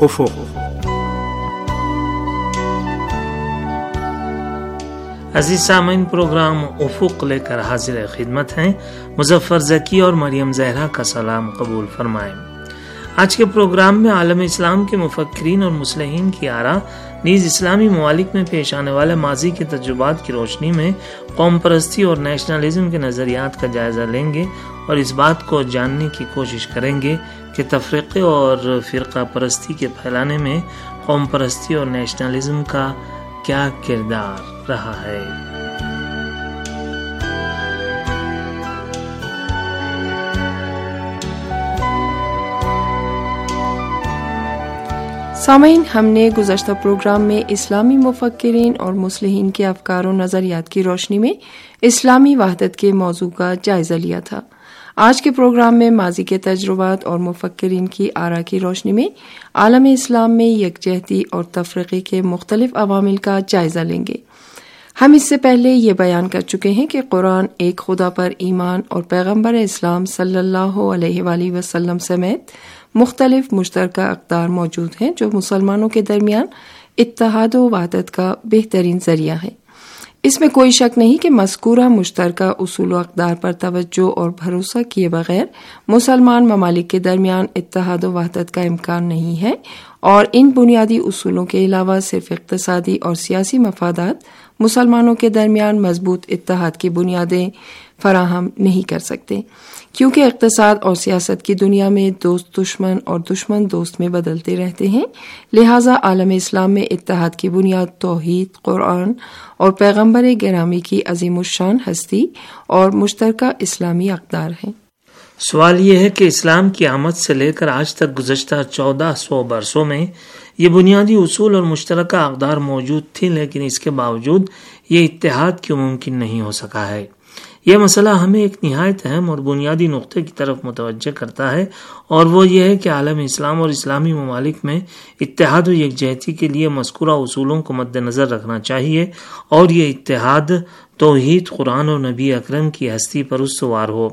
افق عزیز سامعین، پروگرام افق لے کر حاضر خدمت ہیں۔ مظفر ذکی اور مریم زہرا کا سلام قبول فرمائیں۔ آج کے پروگرام میں عالم اسلام کے مفکرین اور مسلحین کی آرا نیز اسلامی ممالک میں پیش آنے والے ماضی کے تجربات کی روشنی میں قوم پرستی اور نیشنلزم کے نظریات کا جائزہ لیں گے۔ اور اس بات کو جاننے کی کوشش کریں گے کہ تفریقے اور فرقہ پرستی کے پھیلانے میں قوم پرستی اور نیشنلزم کا کیا کردار رہا ہے۔ سامعین، ہم نے گزشتہ پروگرام میں اسلامی مفکرین اور مسلحین کے افکار و نظریات کی روشنی میں اسلامی وحدت کے موضوع کا جائزہ لیا تھا۔ آج کے پروگرام میں ماضی کے تجربات اور مفکرین کی آرا کی روشنی میں عالم اسلام میں یکجہتی اور تفریقی کے مختلف عوامل کا جائزہ لیں گے۔ ہم اس سے پہلے یہ بیان کر چکے ہیں کہ قرآن ایک خدا پر ایمان اور پیغمبر اسلام صلی اللہ علیہ وآلہ وسلم سمیت مختلف مشترکہ اقدار موجود ہیں جو مسلمانوں کے درمیان اتحاد و وحدت کا بہترین ذریعہ ہے اس میں کوئی شک نہیں کہ مذکورہ مشترکہ اصول و اقدار پر توجہ اور بھروسہ کیے بغیر مسلمان ممالک کے درمیان اتحاد و وحدت کا امکان نہیں ہے اور ان بنیادی اصولوں کے علاوہ صرف اقتصادی اور سیاسی مفادات مسلمانوں کے درمیان مضبوط اتحاد کی بنیادیں فراہم نہیں کر سکتے۔ کیونکہ اقتصاد اور سیاست کی دنیا میں دوست دشمن اور دشمن دوست میں بدلتے رہتے ہیں، لہٰذا عالم اسلام میں اتحاد کی بنیاد توحید، قرآن اور پیغمبر گرامی کی عظیم الشان ہستی اور مشترکہ اسلامی اقدار ہیں۔ سوال یہ ہے کہ اسلام کی آمد سے لے کر آج تک گزشتہ چودہ سو برسوں میں یہ بنیادی اصول اور مشترکہ اقدار موجود تھی لیکن اس کے باوجود یہ اتحاد کیوں ممکن نہیں ہو سکا ہے؟ یہ مسئلہ ہمیں ایک نہایت اہم اور بنیادی نقطے کی طرف متوجہ کرتا ہے اور وہ یہ ہے کہ عالم اسلام اور اسلامی ممالک میں اتحاد و یکجہتی کے لیے مذکورہ اصولوں کو مد نظر رکھنا چاہیے اور یہ اتحاد، توحید، قرآن اور نبی اکرم کی ہستی پر استوار ہو۔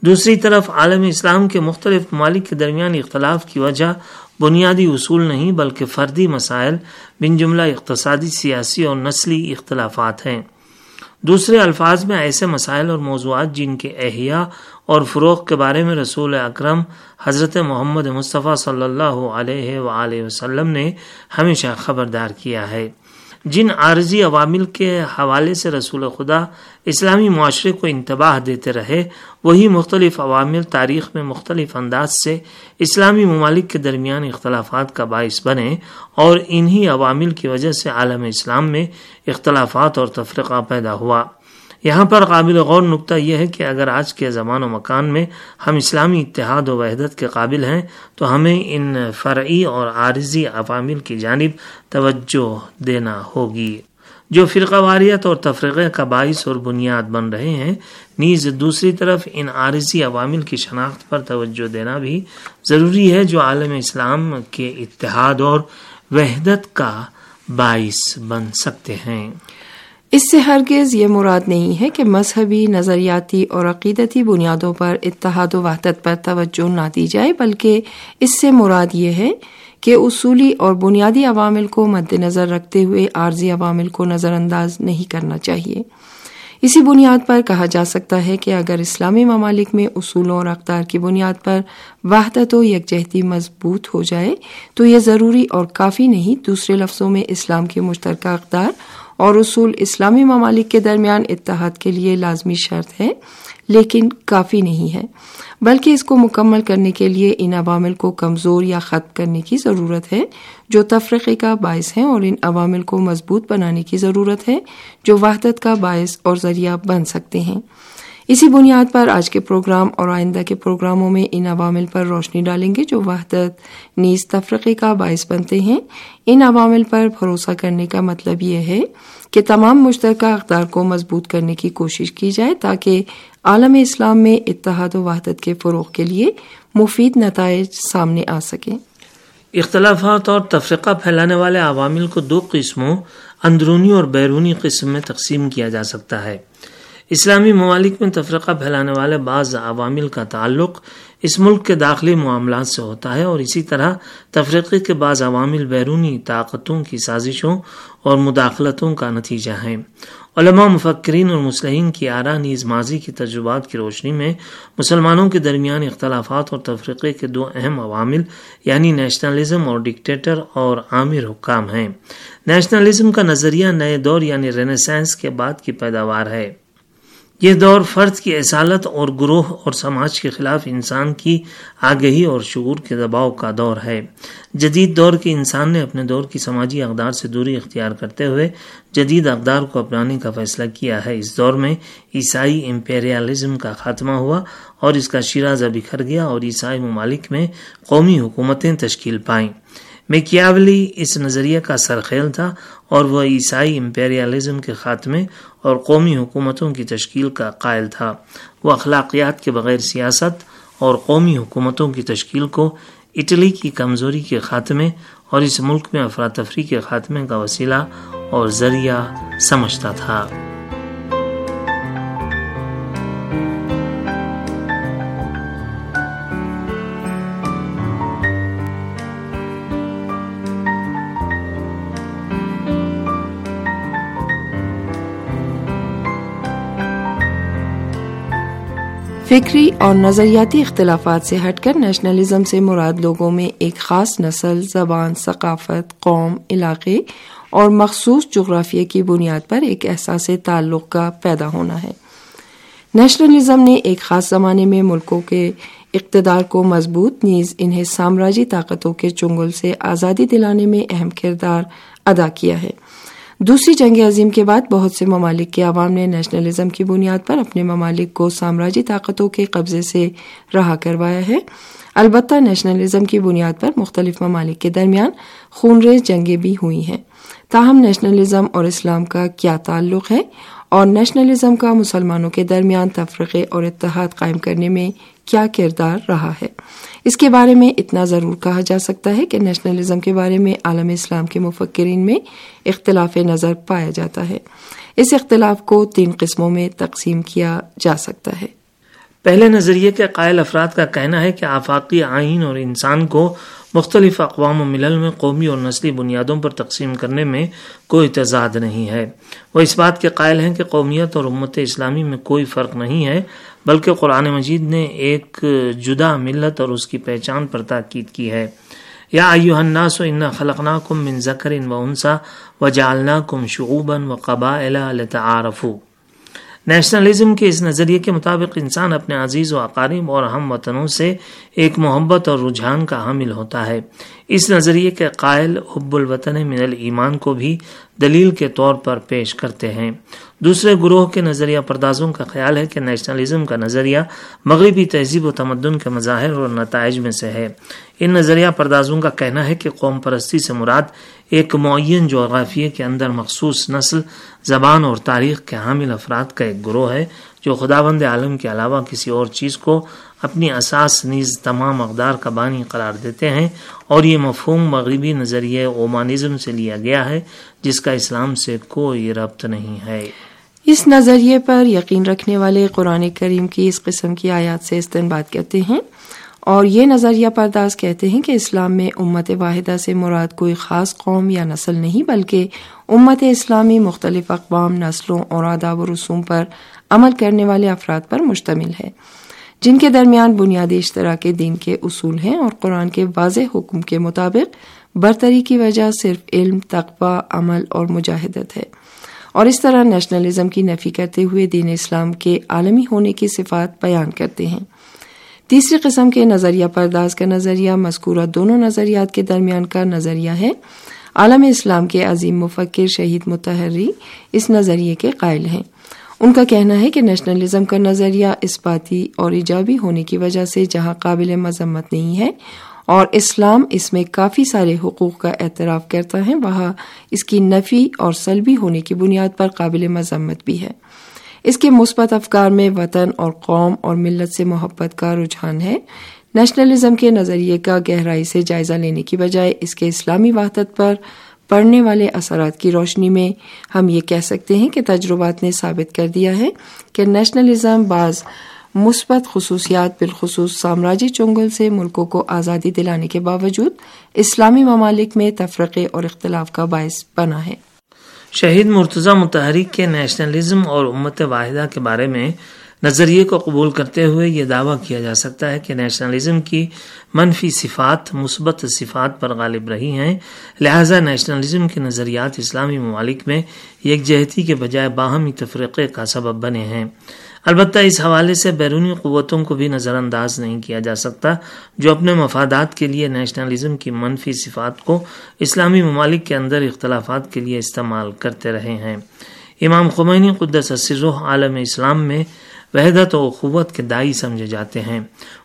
دوسری طرف، عالم اسلام کے مختلف ممالک کے درمیان اختلاف کی وجہ بنیادی اصول نہیں بلکہ فردی مسائل، بن جملہ اقتصادی، سیاسی اور نسلی اختلافات ہیں۔ دوسرے الفاظ میں ایسے مسائل اور موضوعات جن کے احیاء اور فروغ کے بارے میں رسول اکرم حضرت محمد مصطفیٰ صلی اللہ علیہ وآلہ وسلم نے ہمیشہ خبردار کیا ہے۔ جن عارضی عوامل کے حوالے سے رسول خدا اسلامی معاشرے کو انتباہ دیتے رہے، وہی مختلف عوامل تاریخ میں مختلف انداز سے اسلامی ممالک کے درمیان اختلافات کا باعث بنے اور انہی عوامل کی وجہ سے عالم اسلام میں اختلافات اور تفرقہ پیدا ہوا۔ یہاں پر قابل غور نقطہ یہ ہے کہ اگر آج کے زمان و مکان میں ہم اسلامی اتحاد و وحدت کے قابل ہیں، تو ہمیں ان فرعی اور عارضی عوامل کی جانب توجہ دینا ہوگی۔ جو فرقہ واریت اور تفریقے کا باعث اور بنیاد بن رہے ہیں، نیز دوسری طرف ان عارضی عوامل کی شناخت پر توجہ دینا بھی ضروری ہے جو عالم اسلام کے اتحاد اور وحدت کا باعث بن سکتے ہیں۔ اس سے ہرگز یہ مراد نہیں ہے کہ مذہبی، نظریاتی اور عقیدتی بنیادوں پر اتحاد و وحدت پر توجہ نہ دی جائے، بلکہ اس سے مراد یہ ہے کہ اصولی اور بنیادی عوامل کو مد نظر رکھتے ہوئے عارضی عوامل کو نظر انداز نہیں کرنا چاہیے۔ اسی بنیاد پر کہا جا سکتا ہے کہ اگر اسلامی ممالک میں اصولوں اور اقدار کی بنیاد پر وحدت و یکجہتی مضبوط ہو جائے، تو یہ ضروری اور کافی نہیں دوسرے لفظوں میں اسلام کے مشترکہ اقدار اور اصول اسلامی ممالک کے درمیان اتحاد کے لیے لازمی شرط ہے لیکن کافی نہیں ہے بلکہ اس کو مکمل کرنے کے لیے ان عوامل کو کمزور یا ختم کرنے کی ضرورت ہے، جو تفریقی کا باعث ہیں اور ان عوامل کو مضبوط بنانے کی ضرورت ہے، جو وحدت کا باعث اور ذریعہ بن سکتے ہیں۔ اسی بنیاد پر آج کے پروگرام اور آئندہ کے پروگراموں میں ان عوامل پر روشنی ڈالیں گے جو وحدت، نیز تفرقے کا باعث بنتے ہیں۔ ان عوامل پر بھروسہ کرنے کا مطلب یہ ہے کہ تمام مشترکہ اقدار کو مضبوط کرنے کی کوشش کی جائے تاکہ عالم اسلام میں اتحاد و وحدت کے فروغ کے لیے مفید نتائج سامنے آ سکیں۔ اختلافات اور تفرقہ پھیلانے والے عوامل کو دو قسموں، اندرونی اور بیرونی قسم میں تقسیم کیا جا سکتا ہے۔ اسلامی ممالک میں تفرقہ پھیلانے والے بعض عوامل کا تعلق اس ملک کے داخلی معاملات سے ہوتا ہے اور اسی طرح تفریقے کے بعض عوامل بیرونی طاقتوں کی سازشوں اور مداخلتوں کا نتیجہ ہیں۔ علماء، مفکرین اور مسلحین کی آرا نیز ماضی کی تجربات کی روشنی میں مسلمانوں کے درمیان اختلافات اور تفریقے کے دو اہم عوامل یعنی نیشنلزم اور ڈکٹیٹر اور عامر حکام ہیں۔ نیشنلزم کا نظریہ نئے دور یعنی رینیسینس کے بعد کی پیداوار ہے۔ یہ دور فرد کی اصالت اور گروہ اور سماج کے خلاف انسان کی آگہی اور شعور کے دباؤ کا دور ہے۔ جدید دور کے انسان نے اپنے دور کی سماجی اقدار سے دوری اختیار کرتے ہوئے جدید اقدار کو اپنانے کا فیصلہ کیا ہے۔ اس دور میں عیسائی امپیریالزم کا خاتمہ ہوا اور اس کا شیرازہ بکھر گیا اور عیسائی ممالک میں قومی حکومتیں تشکیل پائیں۔ میکیاولی اس نظریہ کا سرخیل تھا اور وہ عیسائی امپیریالزم کے خاتمے اور قومی حکومتوں کی تشکیل کا قائل تھا۔ وہ اخلاقیات کے بغیر سیاست اور قومی حکومتوں کی تشکیل کو اٹلی کی کمزوری کے خاتمے اور اس ملک میں افراتفری کے خاتمے کا وسیلہ اور ذریعہ سمجھتا تھا۔ فکری اور نظریاتی اختلافات سے ہٹ کر نیشنلزم سے مراد لوگوں میں ایک خاص نسل، زبان، ثقافت، قوم، علاقے اور مخصوص جغرافیہ کی بنیاد پر ایک احساس تعلق کا پیدا ہونا ہے۔ نیشنلزم نے ایک خاص زمانے میں ملکوں کے اقتدار کو مضبوط، نیز انہیں سامراجی طاقتوں کے چنگل سے آزادی دلانے میں اہم کردار ادا کیا ہے۔ دوسری جنگ عظیم کے بعد بہت سے ممالک کے عوام نے نیشنلزم کی بنیاد پر اپنے ممالک کو سامراجی طاقتوں کے قبضے سے رہا کروایا ہے۔ البتہ نیشنلزم کی بنیاد پر مختلف ممالک کے درمیان خونریز جنگیں بھی ہوئی ہیں۔ تاہم نیشنلزم اور اسلام کا کیا تعلق ہے؟ اور نیشنلزم کا مسلمانوں کے درمیان تفرقے اور اتحاد قائم کرنے میں کیا کردار رہا ہے؟ اس کے بارے میں اتنا ضرور کہا جا سکتا ہے کہ نیشنلزم کے بارے میں عالم اسلام کے مفکرین میں اختلاف نظر پایا جاتا ہے۔ اس اختلاف کو تین قسموں میں تقسیم کیا جا سکتا ہے۔ پہلے نظریے کے قائل افراد کا کہنا ہے کہ آفاقی آئین اور انسان کو مختلف اقوام و ملل میں قومی اور نسلی بنیادوں پر تقسیم کرنے میں کوئی تضاد نہیں ہے۔ وہ اس بات کے قائل ہیں کہ قومیت اور امت اسلامی میں کوئی فرق نہیں ہے۔ بلکہ قرآن مجید نے ایک جدا ملت اور اس کی پہچان پر تاکید کی ہے۔ یا ایوہ الناس و انا خلقناکم من ذکر و انسا و جعلناکم شعوبا و قبائل لتعارفو نیشنلزم کے اس نظریے کے مطابق انسان اپنے عزیز و اقارب اور ہم وطنوں سے ایک محبت اور رجحان کا حامل ہوتا ہے۔ اس نظریے کے قائل حب الوطن من الایمان کو بھی دلیل کے طور پر پیش کرتے ہیں۔ دوسرے گروہ کے نظریہ پردازوں کا خیال ہے کہ نیشنلزم کا نظریہ مغربی تہذیب و تمدن کے مظاہر اور نتائج میں سے ہے۔ ان نظریہ پردازوں کا کہنا ہے کہ قوم پرستی سے مراد ایک معین جغرافیے کے اندر مخصوص نسل، زبان اور تاریخ کے حامل افراد کا ایک گروہ ہے، جو خداوند عالم کے علاوہ کسی اور چیز کو اپنی اساس نیز تمام اقدار کا بانی قرار دیتے ہیں اور یہ مفہوم مغربی نظریہ اومانزم سے لیا گیا ہے، جس کا اسلام سے کوئی ربط نہیں ہے۔ اس نظریے پر یقین رکھنے والے قرآن کریم کی اس قسم کی آیات سے استنباد کرتے ہیں۔ اور یہ نظریہ پرداز کہتے ہیں کہ اسلام میں امت واحدہ سے مراد کوئی خاص قوم یا نسل نہیں، بلکہ امت اسلامی مختلف اقوام، نسلوں اور آداب و رسوم پر عمل کرنے والے افراد پر مشتمل ہے، جن کے درمیان بنیادی اشتراک دین کے اصول ہیں اور قرآن کے واضح حکم کے مطابق برتری کی وجہ صرف علم، تقوی، عمل اور مجاہدت ہے۔ اور اس طرح نیشنلزم کی نفی کرتے ہوئے دین اسلام کے عالمی ہونے کی صفات بیان کرتے ہیں۔ تیسری قسم کے نظریہ پرداز کا نظریہ، مذکورہ دونوں نظریات کے درمیان کا نظریہ ہے۔ عالم اسلام کے عظیم مفکر شہید متحری اس نظریے کے قائل ہیں۔ ان کا کہنا ہے کہ نیشنلزم کا نظریہ اس باتی اور ایجابی ہونے کی وجہ سے جہاں قابل مذمت نہیں ہے اور اسلام اس میں کافی سارے حقوق کا اعتراف کرتا ہے، وہاں اس کی نفی اور سلبی ہونے کی بنیاد پر قابل مذمت بھی ہے۔ اس کے مثبت افکار میں وطن اور قوم اور ملت سے محبت کا رجحان ہے۔ نیشنلزم کے نظریے کا گہرائی سے جائزہ لینے کی بجائے اس کے اسلامی وحدت پر پڑھنے والے اثرات کی روشنی میں ہم یہ کہہ سکتے ہیں کہ تجربات نے ثابت کر دیا ہے کہ نیشنلزم بعض مثبت خصوصیات بالخصوص سامراجی چنگل سے ملکوں کو آزادی دلانے کے باوجود اسلامی ممالک میں تفرقے اور اختلاف کا باعث بنا ہے۔ شہید مرتضی متحرک کے نیشنلزم اور امت واحدہ کے بارے میں نظریے کو قبول کرتے ہوئے یہ دعویٰ کیا جا سکتا ہے کہ نیشنلزم کی منفی صفات، مثبت صفات پر غالب رہی ہیں۔ لہذا نیشنلزم کے نظریات اسلامی ممالک میں یکجہتی کے بجائے باہمی تفریقے کا سبب بنے ہیں۔ البتہ اس حوالے سے بیرونی قوتوں کو بھی نظر انداز نہیں کیا جا سکتا، جو اپنے مفادات کے لیے نیشنلزم کی منفی صفات کو اسلامی ممالک کے اندر اختلافات کے لیے استعمال کرتے رہے ہیں۔ امام خمینی قدس سروح عالم اسلام میں وحدت و قوت کے دائی سمجھے جاتے ہیں۔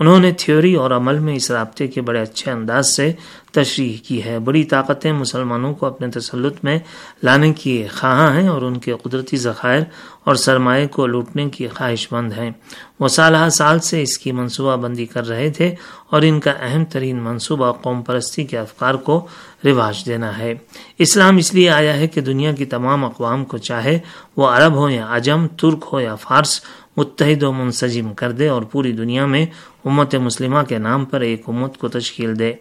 انہوں نے تھیوری اور عمل میں اس رابطے کے بڑے اچھے انداز سے تشریح کی ہے۔ بڑی طاقتیں مسلمانوں کو اپنے تسلط میں لانے کی خواہاں ہیں اور ان کے قدرتی ذخائر اور سرمایہ کو لوٹنے کی خواہش مند ہیں۔ وہ سالہ سال سے اس کی منصوبہ بندی کر رہے تھے اور ان کا اہم ترین منصوبہ قوم پرستی کے افکار کو رواج دینا ہے۔ اسلام اس لیے آیا ہے کہ دنیا کی تمام اقوام کو چاہے وہ عرب ہو یا عجم، ترک ہو یا فارس، متحد و منسجم کر دے اور پوری دنیا میں امت مسلمہ کے نام پر ایک امت کو تشکیل دے۔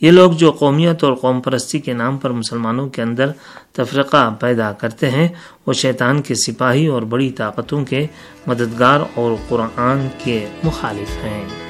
یہ لوگ جو قومیت اور قوم پرستی کے نام پر مسلمانوں کے اندر تفرقہ پیدا کرتے ہیں وہ شیطان کے سپاہی اور بڑی طاقتوں کے مددگار اور قرآن کے مخالف ہیں۔